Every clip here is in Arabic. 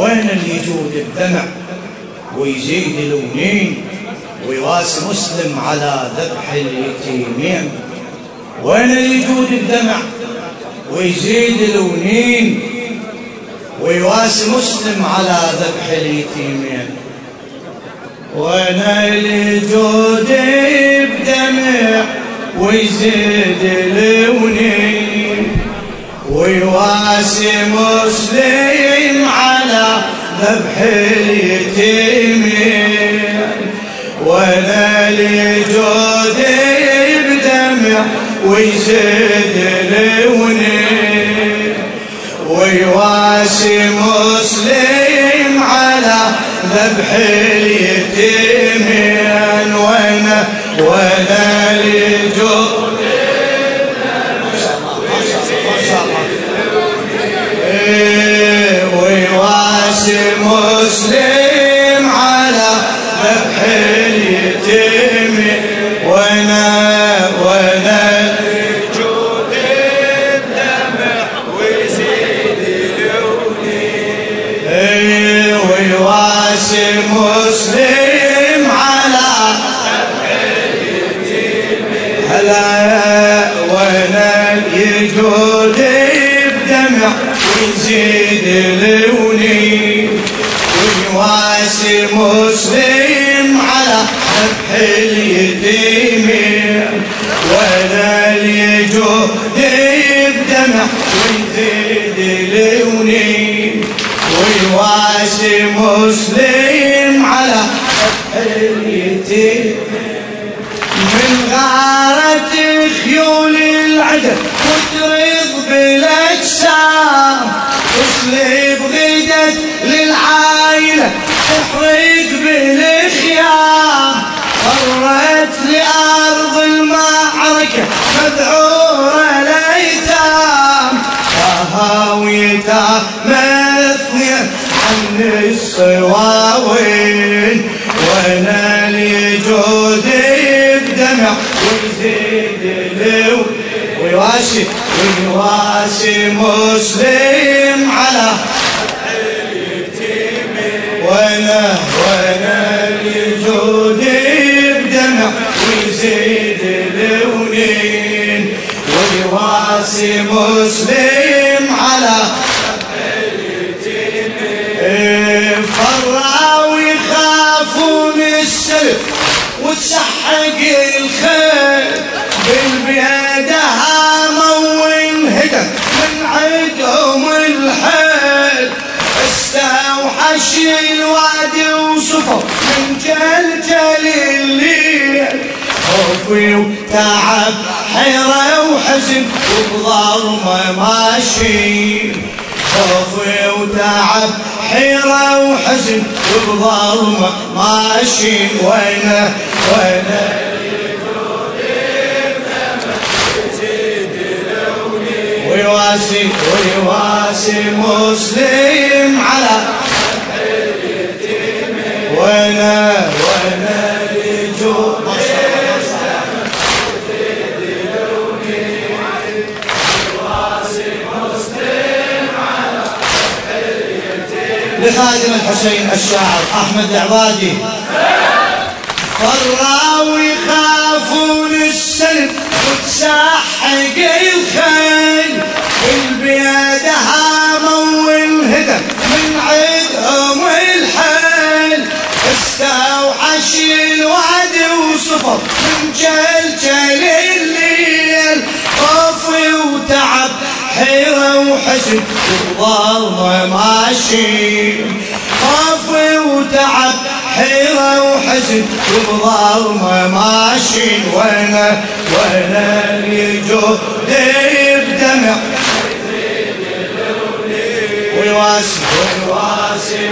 وين اللي يجود الدمع ويزيد الونين ويواسي مسلم على ذبح اليتيمين. وين اللي يجود الدمع ويزيد الونين ويواسي مسلم على ذبح اليتيمين. وأنا الجود بدمع؟ ويزيد الونين ويواسي مسلم على ذبح اليتيمين وأنا الجود بدمع ويزيد الونين ويواسي مسلم على ذبح اليتيمين وأنا وأنا لجود وأنا يجود بدمع ويزيد لوني. ويواسي مسلم على ذبح اليتيمين وأنا اليجود بدمع ويزيد لوني. ويواسي مسلم فرت لأرض المعركة مذعورة الايتام هاويتا مثنية عن الصواوين وأنا اليجود بدمع ويزيد لو ويواسي ويواسي مسلم على السلف وتسحق الخيل بالبيادة هاموا وانهدم من عدهم الحيل استوحش الوادي وصفر من جلجل الليل. خوفي وتعب حيرة وحزن وبظلمة ماشي خوفي وتعب حيرة وحزن وبظلمة ماشي وينه وينه ويواسي ويواسي مسلم على وأنا وأنا لخادم الحسين الشاعر أحمد العبادي. فروا ويخافون السلب وتسحق الخيل. بالبيادة هاموا وانهدم من عدهم الحيل. استوحش الوعد وصفر من جلجل وحزن وظل ماشي خوفي وتعب حيرة وحزن وظل ماشي وأنا وأنا اللي جهدي بدمع ويواسي ويواسي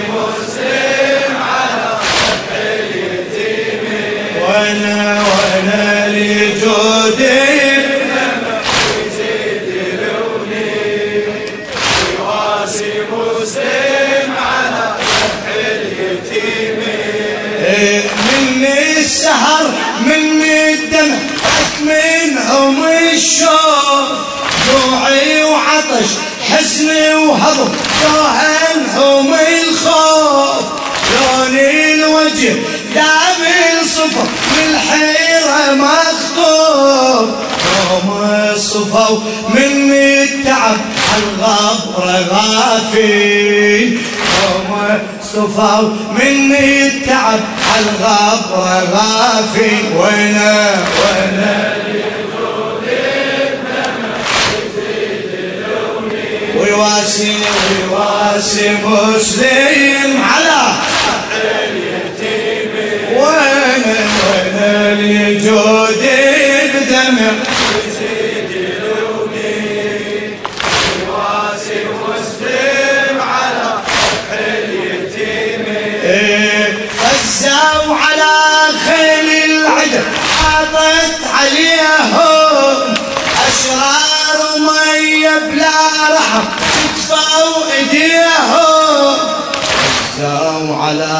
الشوق جوعي وعطش حزني وهضم راهن حومي الخوف. لوني الوجه دامي صفر من حيرة مخطوف. يوم صفوا مني التعب عالغبر غافي. يوم صفوا مني التعب عالغبر غافي. وينه وينه؟ ويواسي ويواسي مسلم. على وين وين الجود بدمع؟ فزوا على خيل عليهم بلا رحم كتفوا ايديهم فزوا على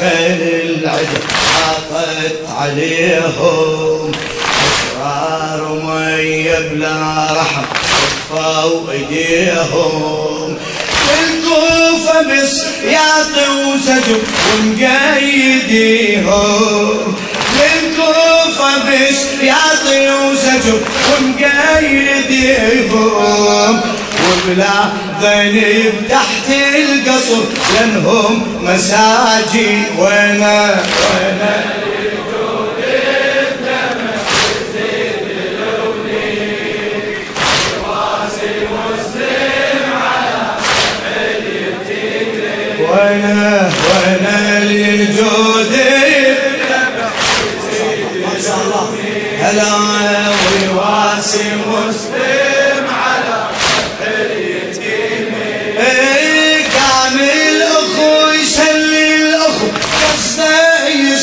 خيل العدل حاطت عليهم. أشرار مية بلا رحم كتفوا ايديهم الكوفة بس يعطي وزجر ومقيديهم للكوفة بس يعطي وزجر ومقيديهم وبلا ذنب تحت القصر لأنهم مساجين وأنا وأنا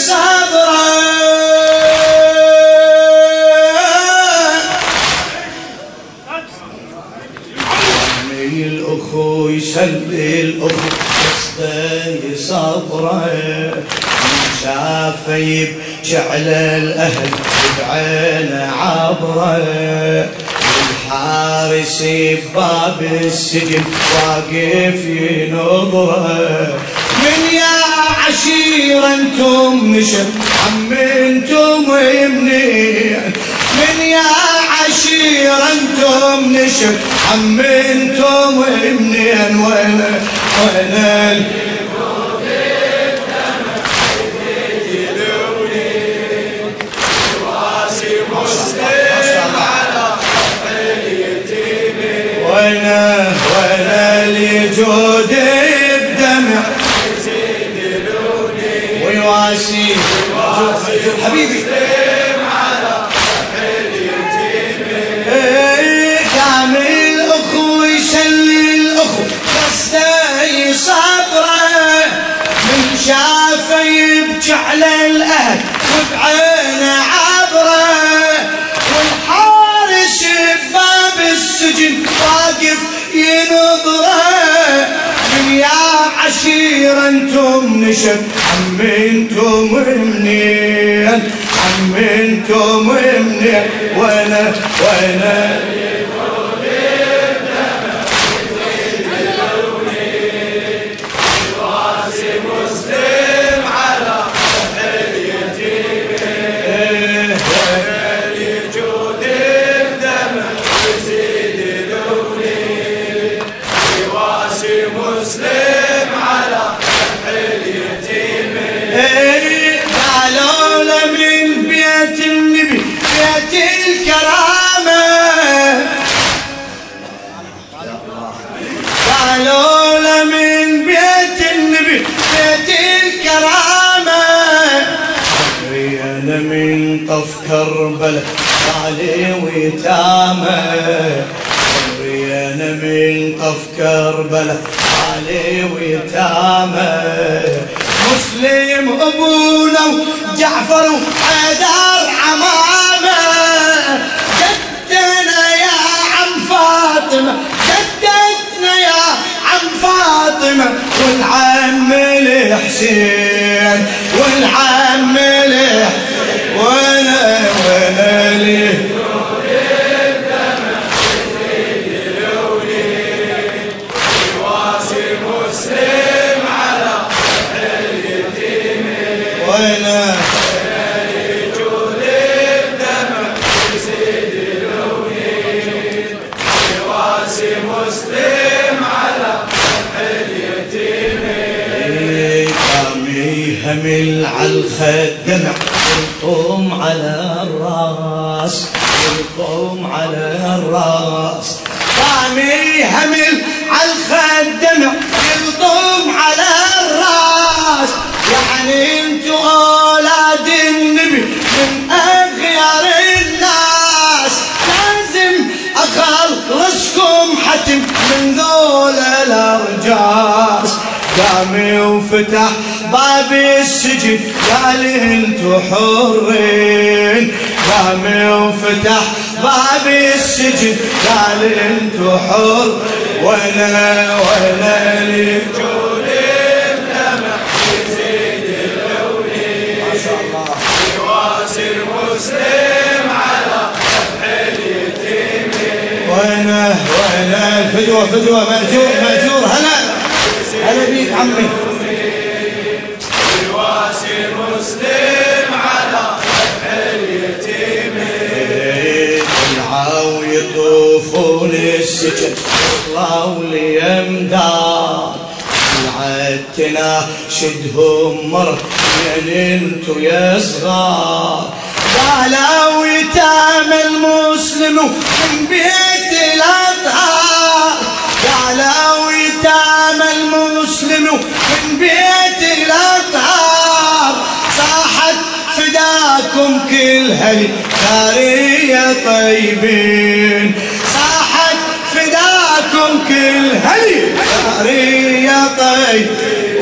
قصده صبره الاخو يسلي الاخو قصده صبره شافه يبكي على الاهل بعينه عبره الحارس بباب السجن واقف ينظره من أنتم نشر عم أنتم يمني من يا عشيرة أنتم نشر عم أنتم منين وين وين ال- وين وين حبيبي. إيه، كامل اخو يسلي الأخو قصده صبره من شافه يبكي على الأهل وبعينه عبره والحارس بباب السجن واقف ينظره. من يا عشيرة أنتم نشب عم أنتم منين عم أنتم منين وأنا وأنا كربلة علي ويتامة أنا من طف كربلة علي ويتامة مسلم ابونا وجعفر وحيدر عمامة. جدنا يا عم فاطمة جدتنا يا عم فاطمة. والعم الحسين والعم الحسين على الرأس. والقوم على الرأس. طامي همل على الخدمع والقوم على الرأس. يعني انتو أولاد النبي من أغيار الناس. لازم أخلصكم حتم من ذول الأرجاس. قامي وفتح باب السجن قال انتو حرين. قامي وفتح باب السجن قال انتو حر وأنا وأنا على وأنا وأنا فدوة فدوة. مأجور مأجور. هلا. هلا بيك عمي. المسلم على طلعوا يطوفون السجن طلعوا ليمدار طلعت تناشدهم مر من انتو يا صغار. قالوا يتام المسلم من بيت الأطهار. قالوا يتام المسلم من بيت الأطهار. فداكم كل يا طيبين. صاحت فداكم كل هلي يا طيب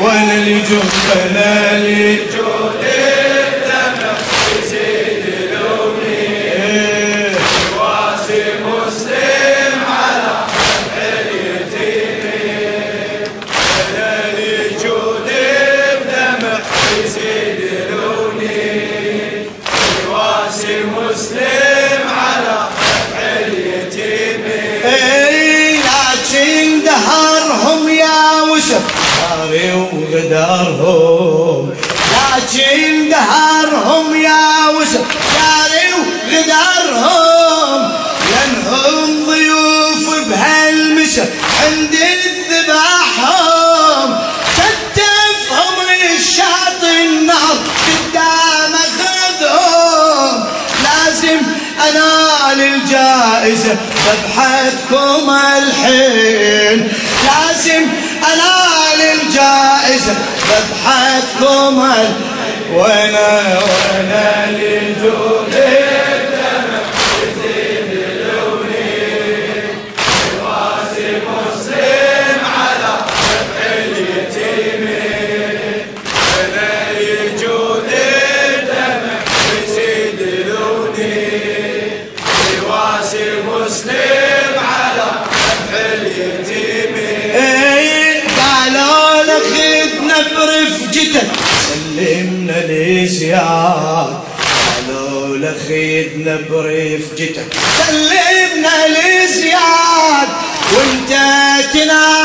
وأنا اللي جهد أنا اللي بهالمسا عند الذباحهم كتفهم الشاطئ النهر قدام خذهم لازم انال الجائزة ذبحتكم الحين. لازم انال الجائزة ذبحتكم ال... وأنا وأنا سلمنا لزياد وانت تنال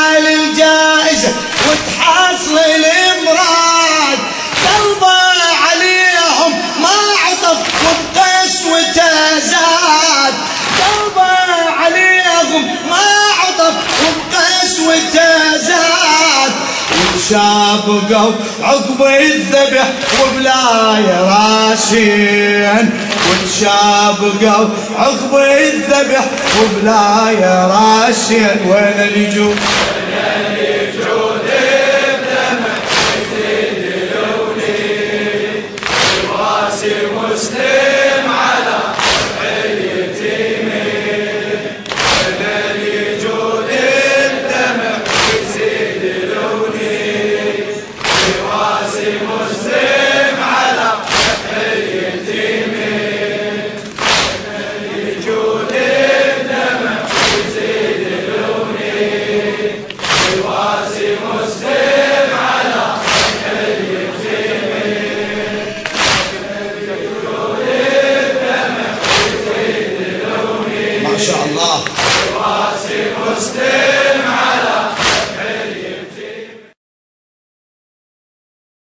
وتشابقوا عقب الذبح وبلا راسين وتشابقوا عقب الذبح وبلا راسين وين اللي